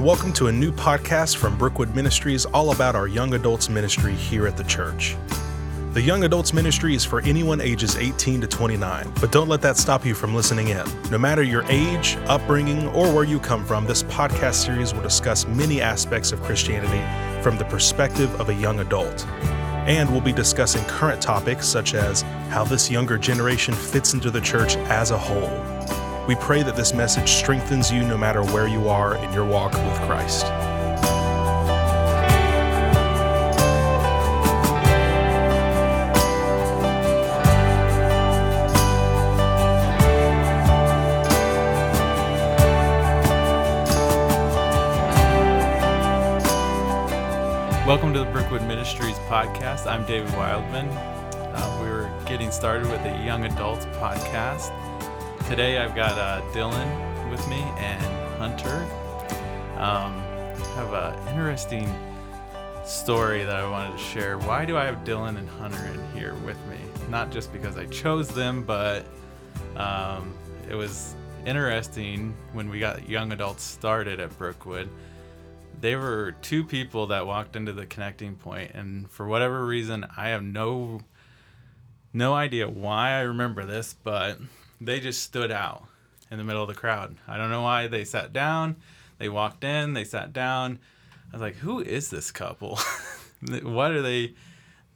and welcome to a new podcast from Brookwood Ministries all about our young adults ministry here at the church. The Young Adults Ministry is for anyone ages 18 to 29, but don't let that stop you from listening in. No matter your age, upbringing, or where you come from, this podcast series will discuss many aspects of Christianity from the perspective of a young adult. And we'll be discussing current topics such as how this younger generation fits into the church as a whole. We pray that this message strengthens you no matter where you are in your walk with Christ. Welcome to the Brookwood Ministries podcast. I'm David Wildman. Uh, we're getting started with the Young Adults podcast. Today I've got uh, Dylan with me and Hunter. Um, have an interesting story that I wanted to share. Why do I have Dylan and Hunter in here with me? Not just because I chose them, but um, it was interesting when we got Young Adults started at Brookwood they were two people that walked into the connecting point and for whatever reason i have no no idea why i remember this but they just stood out in the middle of the crowd i don't know why they sat down they walked in they sat down i was like who is this couple what are they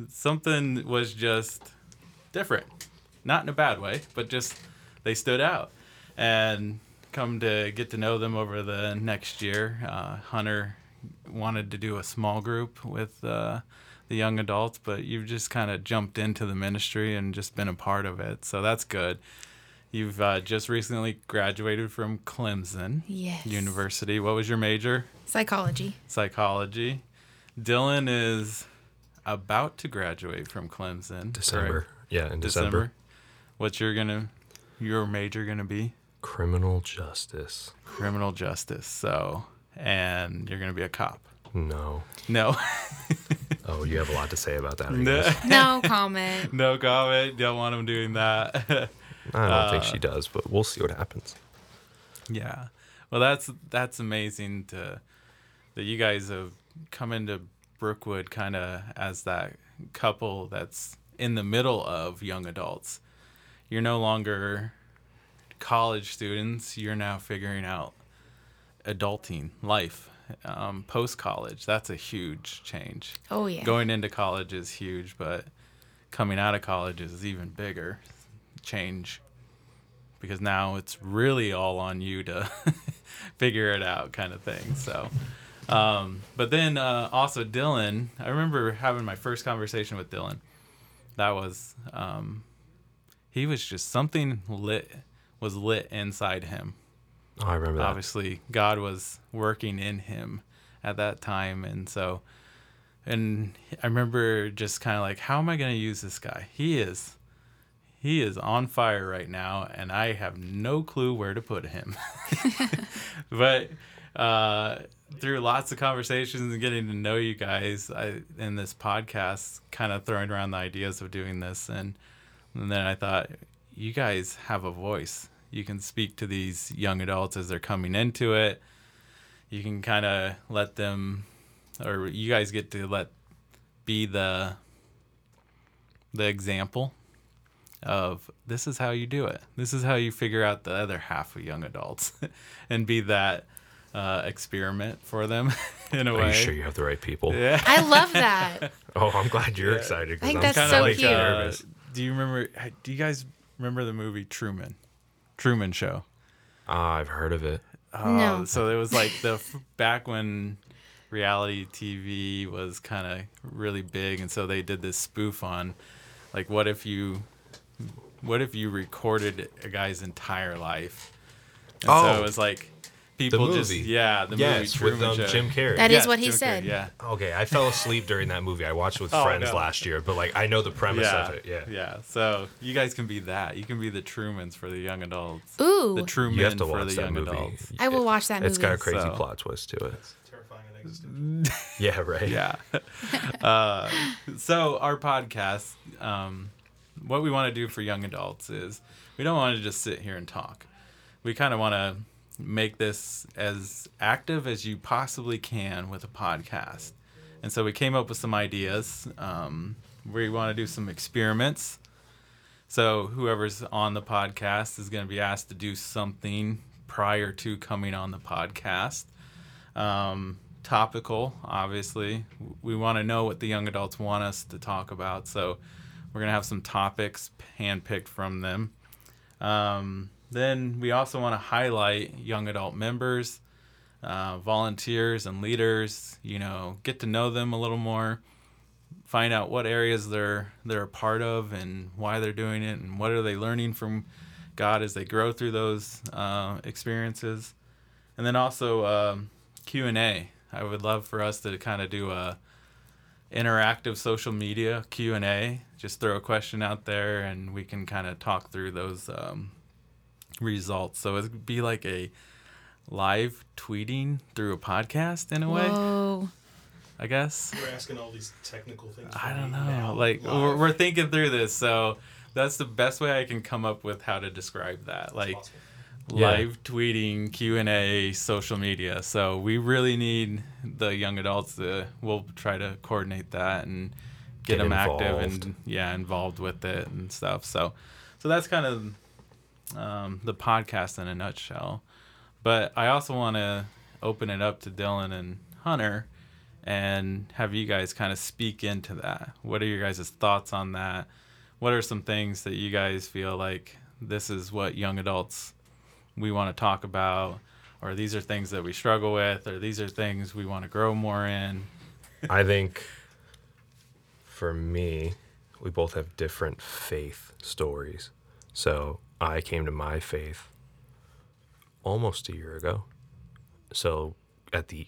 something was just different not in a bad way but just they stood out and come to get to know them over the next year. Uh, Hunter wanted to do a small group with uh, the young adults, but you've just kind of jumped into the ministry and just been a part of it. So that's good. You've uh, just recently graduated from Clemson Yes. University. What was your major? Psychology. Psychology. Dylan is about to graduate from Clemson. December. correct? Yeah, in December. December. What's your gonna your major gonna be? Criminal justice. criminal justice. So, and you're gonna be a cop. No. No, Oh, you have a lot to say about that. I, no, guess. No comment. no comment. Don't want him doing that. I don't think Uh, she does, but we'll see what happens. yeah. Well, that's that's amazing to that you guys have come into Brookwood kind of as that couple that's in the middle of young adults. You're no longer college students. You're now figuring out adulting life um, post college. That's a huge change. Oh yeah. going into college is huge, but coming out of college is even bigger change because now it's really all on you to figure it out, kind of thing. So, um, but then uh, also Dylan, I remember having my first conversation with Dylan. That was um, he was just something lit was lit inside him Oh, I remember that. obviously God was working in him at that time and so and I remember just kind of like how am I going to use this guy he is he is on fire right now and I have no clue where to put him. But uh through lots of conversations and getting to know you guys I in this podcast kind of throwing around the ideas of doing this and and then I thought you guys have a voice. You can speak to these young adults as they're coming into it. You can kind of let them or you guys get to let be the the example of this is how you do it this is how you figure out the other half of young adults and be that uh, experiment for them in a Are way you sure you have the right people? yeah I love that. Oh, I'm glad you're excited. 'cause I think I'm that's kinda so like cute. nervous. do you remember do you guys remember the movie truman truman show Ah, I've heard of it. Oh, No. So it was like the f- back when reality TV was kind of really big, and so they did this spoof on, like, what if you, what if you recorded a guy's entire life? And so Oh. it was like people just movie. yeah the yes, movie with Truman um, Show. Jim Carrey. That is Yeah, what he Jim Carrey, said. Yeah. Okay, I fell asleep during that movie. I watched it with Oh, friends no. last year, but like I know the premise Yeah, of it. Yeah. yeah. So you guys can be that. You can be the Trumans for the young adults. Ooh. The Truman You have to for watch the that young movie. adults. I will watch that Movie. It's got a crazy So- plot twist to it. Terrifying. Yeah, right. yeah. uh, so our podcast, um, what we want to do for young adults is we don't want to just sit here and talk. We kind of want to make this as active as you possibly can with a podcast. And so we came up with some ideas. Um, we want to do some experiments. So whoever's on the podcast is going to be asked to do something prior to coming on the podcast. Um, topical, obviously. We want to know what the young adults want us to talk about. So we're to have some topics handpicked from them. Um, then we also want to highlight young adult members, uh, volunteers, and leaders. You know, get to know them a little more, find out what areas they're they're a part of and why they're doing it, and what are they learning from God as they grow through those uh, experiences. And then also um, Q and A. I would love for us to kind of do a interactive social media Q and A. Just throw a question out there, and we can kind of talk through those um, results. So it'd be like a live tweeting through a podcast in a way, Whoa. I guess. We're asking all these technical things. I don't know. Like we're, we're thinking through this, so that's the best way I can come up with how to describe that. Like Yeah. live tweeting, Q and A, social media. So we really need the young adults to. We'll try to coordinate that and get, Get them active and yeah, involved with it and stuff. So, so that's kind of um, the podcast in a nutshell. But I also want to open it up to Dylan and Hunter and have you guys kind of speak into that. What are your guys' thoughts on that? What are some things that you guys feel like this is what young adults we want to talk about? Or these are things that we struggle with, or these are things we want to grow more in. I think for me, we both have different faith stories. So I came to my faith almost a year ago. So at the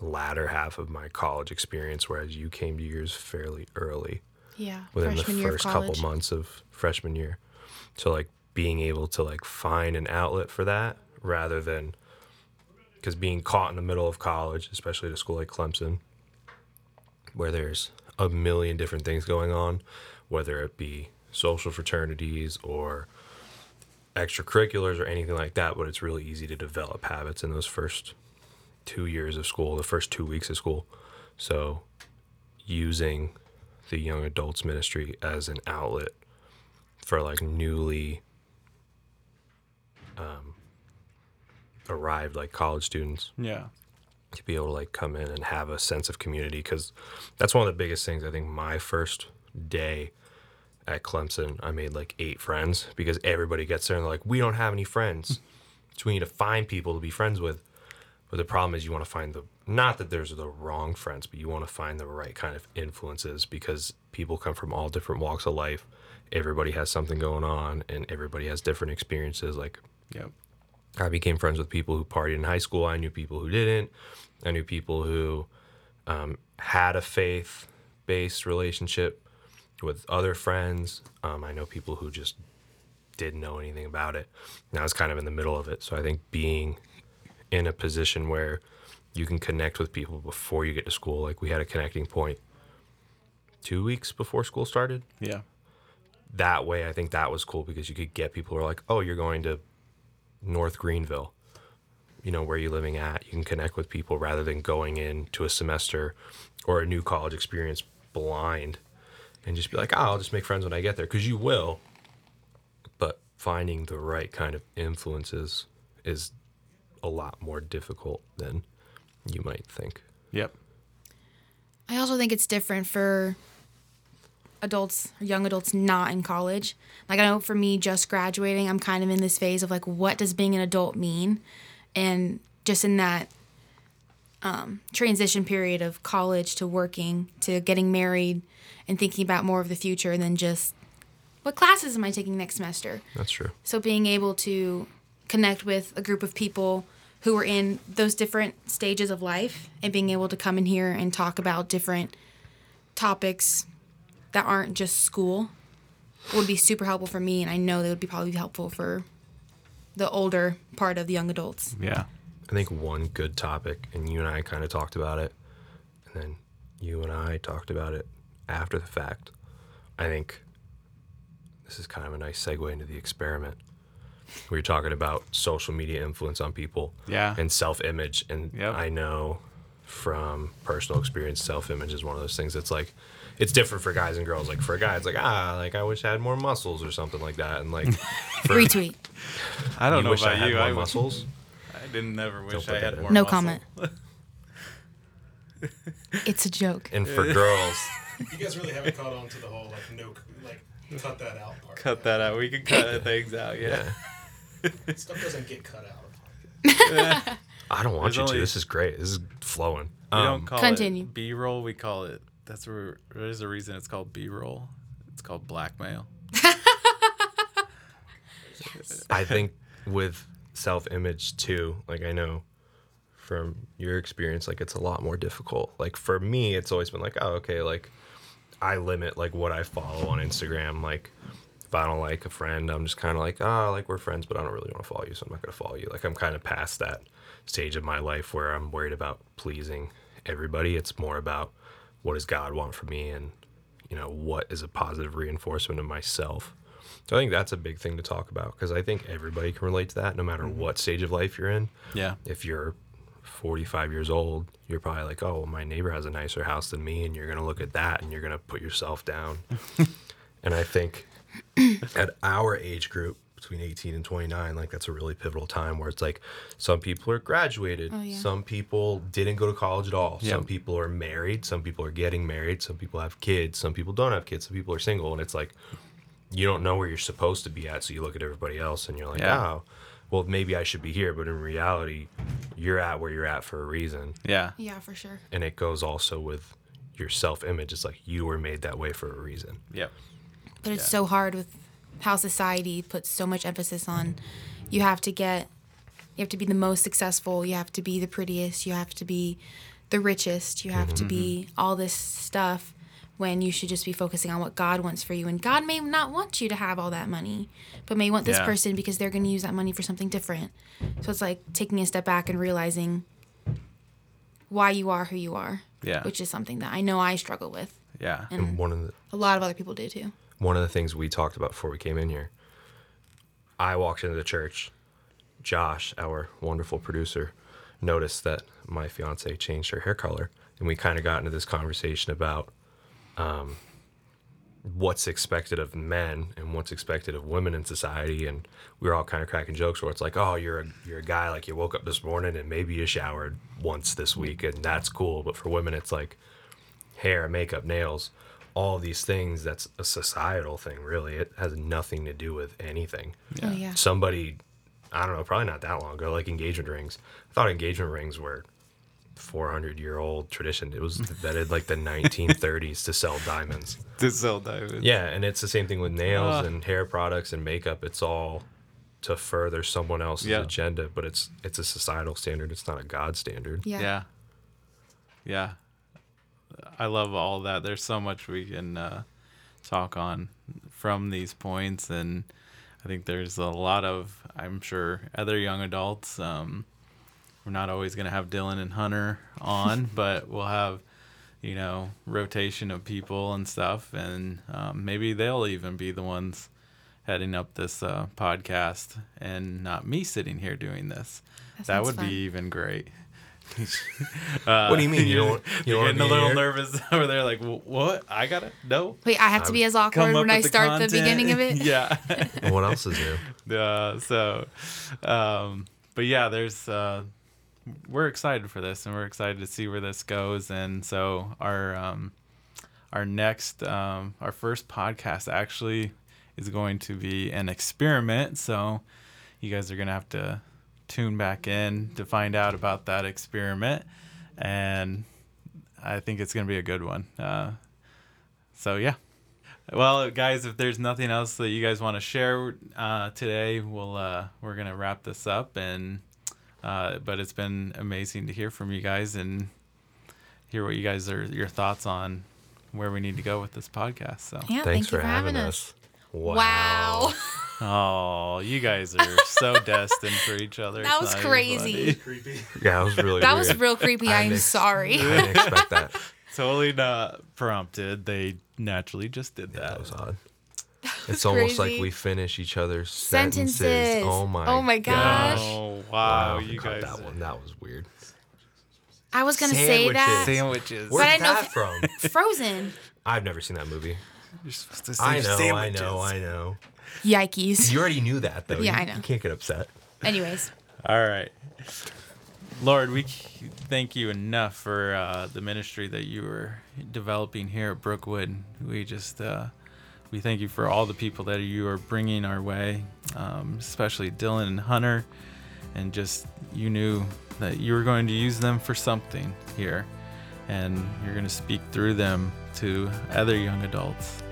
latter half of my college experience, whereas you came to yours fairly early Yeah. within Freshman the first couple months of freshman year. So like being able to like find an outlet for that rather than because being caught in the middle of college, especially at a school like Clemson, where there's a million different things going on, whether it be social fraternities or extracurriculars or anything like that, but it's really easy to develop habits in those first two years of school, the first two weeks of school. So using the young adults ministry as an outlet for like newly um, arrived like college students. Yeah. to be able to like come in and have a sense of community because that's one of the biggest things i think my first day at clemson i made like eight friends because everybody gets there and they're like we don't have any friends. So we need to find people to be friends with. But the problem is you want to find the not that there's the wrong friends but you want to find the right kind of influences because people come from all different walks of life. Everybody has something going on and everybody has different experiences like Yep. I became friends with people who partied in high school. I knew people who didn't. I knew people who um, had a faith based relationship with other friends. Um, I know people who just didn't know anything about it. And I was kind of in the middle of it. So I think being in a position where you can connect with people before you get to school, like we had a connecting point two weeks before school started Yeah. that way, I think that was cool because you could get people who are like, oh, you're going to North Greenville, you know, where you're living at? You can connect with people rather than going into a semester or a new college experience blind and just be like, oh, I'll just make friends when I get there because you will. But finding the right kind of influences is a lot more difficult than you might think. Yep. I also think it's different for adults or young adults not in college. Like I know for me just graduating, I'm kind of in this phase of like what does being an adult mean? And just in that um, transition period of college to working to getting married and thinking about more of the future than just what classes am I taking next semester? That's true. So being able to connect with a group of people who are in those different stages of life and being able to come in here and talk about different topics that aren't just school would be super helpful for me and I know they would be probably helpful for the older part of the young adults. Yeah. I think one good topic, and you and I kind of talked about it, and then you and I talked about it after the fact. I think this is kind of a nice segue into the experiment. we were talking about social media influence on people Yeah. and self-image and Yep. i know from personal experience self-image is one of those things that's like it's different for guys and girls like for a guy it's like ah like i wish i had more muscles or something like that and like for, Retweet. I don't you know wish about I had you. more I, muscles I didn't never wish I had that in. more. No muscle. comment. It's a joke. and for girls You guys really haven't caught on to the whole like no like cut that out part. Cut that out. We can cut things out. Yeah. yeah Stuff doesn't get cut out. i don't want There's you only- to this is great this is flowing We um, don't call Continue. it B-roll. We call it. That's where there's a reason it's called B-roll. It's called blackmail. I think with self image too, like I know from your experience, like it's a lot more difficult. Like for me, it's always been like, oh, okay, like I limit like what I follow on Instagram. Like if I don't like a friend, I'm just kind of like, oh, like we're friends, but I don't really want to follow you, so I'm not gonna follow you. Like I'm kind of past that stage of my life where I'm worried about pleasing everybody. It's more about what does God want from me and you know what is a positive reinforcement of myself. So I think that's a big thing to talk about because I think everybody can relate to that no matter mm-hmm. what stage of life you're in. Yeah. If you're 45 years old, you're probably like, oh, well, my neighbor has a nicer house than me. And you're going to look at that and you're going to put yourself down. and I think at our age group, between 18 and 29, like that's a really pivotal time where it's like some people are graduated, Oh, yeah. some people didn't go to college at all, Yeah. some people are married, some people are getting married, some people have kids, some people don't have kids, some people are single. And it's like, you don't know where you're supposed to be at. So you look at everybody else and you're like, Yeah. oh, well, maybe I should be here. But in reality, you're at where you're at for a reason. Yeah. Yeah, for sure. And it goes also with your self image. It's like you were made that way for a reason. yeah But it's Yeah. so hard with how society puts so much emphasis on you have to get you have to be the most successful, you have to be the prettiest, you have to be the richest, you have to be mm-hmm. all this stuff when you should just be focusing on what God wants for you. And God may not want you to have all that money, but may want this Yeah. person because they're going to use that money for something different. So it's like taking a step back and realizing why you are who you are. Yeah. Which is something that I know I struggle with. Yeah. And And one of the a lot of other people do too. One of the things we talked about before we came in here, I walked into the church. Josh, our wonderful producer, noticed that my fiance changed her hair color, and we kind of got into this conversation about um, what's expected of men and what's expected of women in society. And we were all kind of cracking jokes where it's like, "Oh, you're a you're a guy like you woke up this morning and maybe you showered once this week, and that's cool." But for women, it's like hair, makeup, nails, all these things. That's a societal thing, really. It has nothing to do with anything. Oh yeah. Somebody, I don't know, probably not that long ago, like engagement rings. I thought engagement rings were 400 year old tradition. It was vetted like the 1930s to sell diamonds. To sell diamonds. Yeah, and it's the same thing with nails Ah. and hair products and makeup. It's all to further someone else's Yeah. agenda, but it's it's a societal standard. It's not a God standard. Yeah. Yeah. Yeah. I love all that. There's so much we can uh, talk on from these points, and I think there's a lot of, I'm sure, other young adults. Um, we're not always going to have Dylan and Hunter on, but we'll have, you know, rotation of people and stuff, and um, maybe they'll even be the ones heading up this uh, podcast, and not me sitting here doing this. That That, would fun. be even great. what do you mean you don't? You You're getting a little here? nervous over there, like, what? I gotta no. Wait, I have to be as awkward when I the start content. the beginning of it. yeah. And what else is new? uh, so, um, but yeah, there's. Uh, we're excited for this, and we're excited to see where this goes. And so our um, our next um, our first podcast actually is going to be an experiment. So you guys are gonna have to tune back in to find out about that experiment, and I think it's gonna be a good one. Uh, so yeah. Well, guys, if there's nothing else that you guys want to share uh, today, we'll uh, we're gonna wrap this up. And uh, but it's been amazing to hear from you guys and hear what you guys are your thoughts on where we need to go with this podcast. So, Yeah, Thanks thank for for having having us. us. Wow. oh, you guys are so destined for each other. That was crazy. Creepy. Yeah, that was really That weird. was real creepy. I I'm mixed- sorry. I didn't expect that. Totally not prompted. They naturally just did That that. was odd. It's almost like we finish each other's sentences. Sentences. Oh my. Oh my gosh. Oh wow, Wow, you guys. That one. That was weird. I was gonna say that. Sandwiches. Where's I know that from? Frozen. I've never seen that movie. You're supposed to say I know. sandwiches. I know. I know. Yikes. You already knew that though. Yeah, You- I know. You can't get upset. Anyways, All right. Lord, we thank you enough for uh, the ministry that you are developing here at Brookwood. We just uh, we thank you for all the people that you are bringing our way, um, especially Dylan and Hunter, and just you knew that you were going to use them for something here, and you're going to speak through them to other young adults.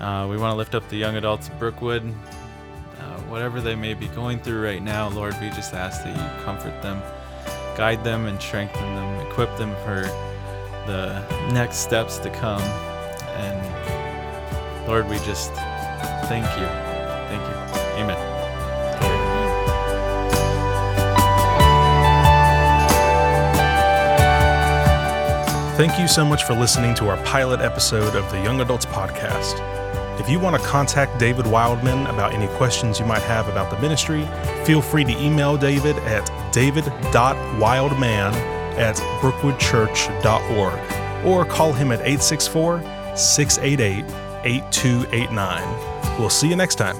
Uh, we want to lift up the young adults of Brookwood uh, whatever they may be going through right now, Lord, we just ask that you comfort them, guide them, and strengthen them, equip them for the next steps to come. And Lord, we just thank you. Thank you. Amen. Thank you so much for listening to our pilot episode of the Young Adults Podcast. If you want to contact David Wildman about any questions you might have about the ministry, feel free to email David at david.wildman at brookwoodchurch.org or call him at 864 688 8289. We'll see you next time.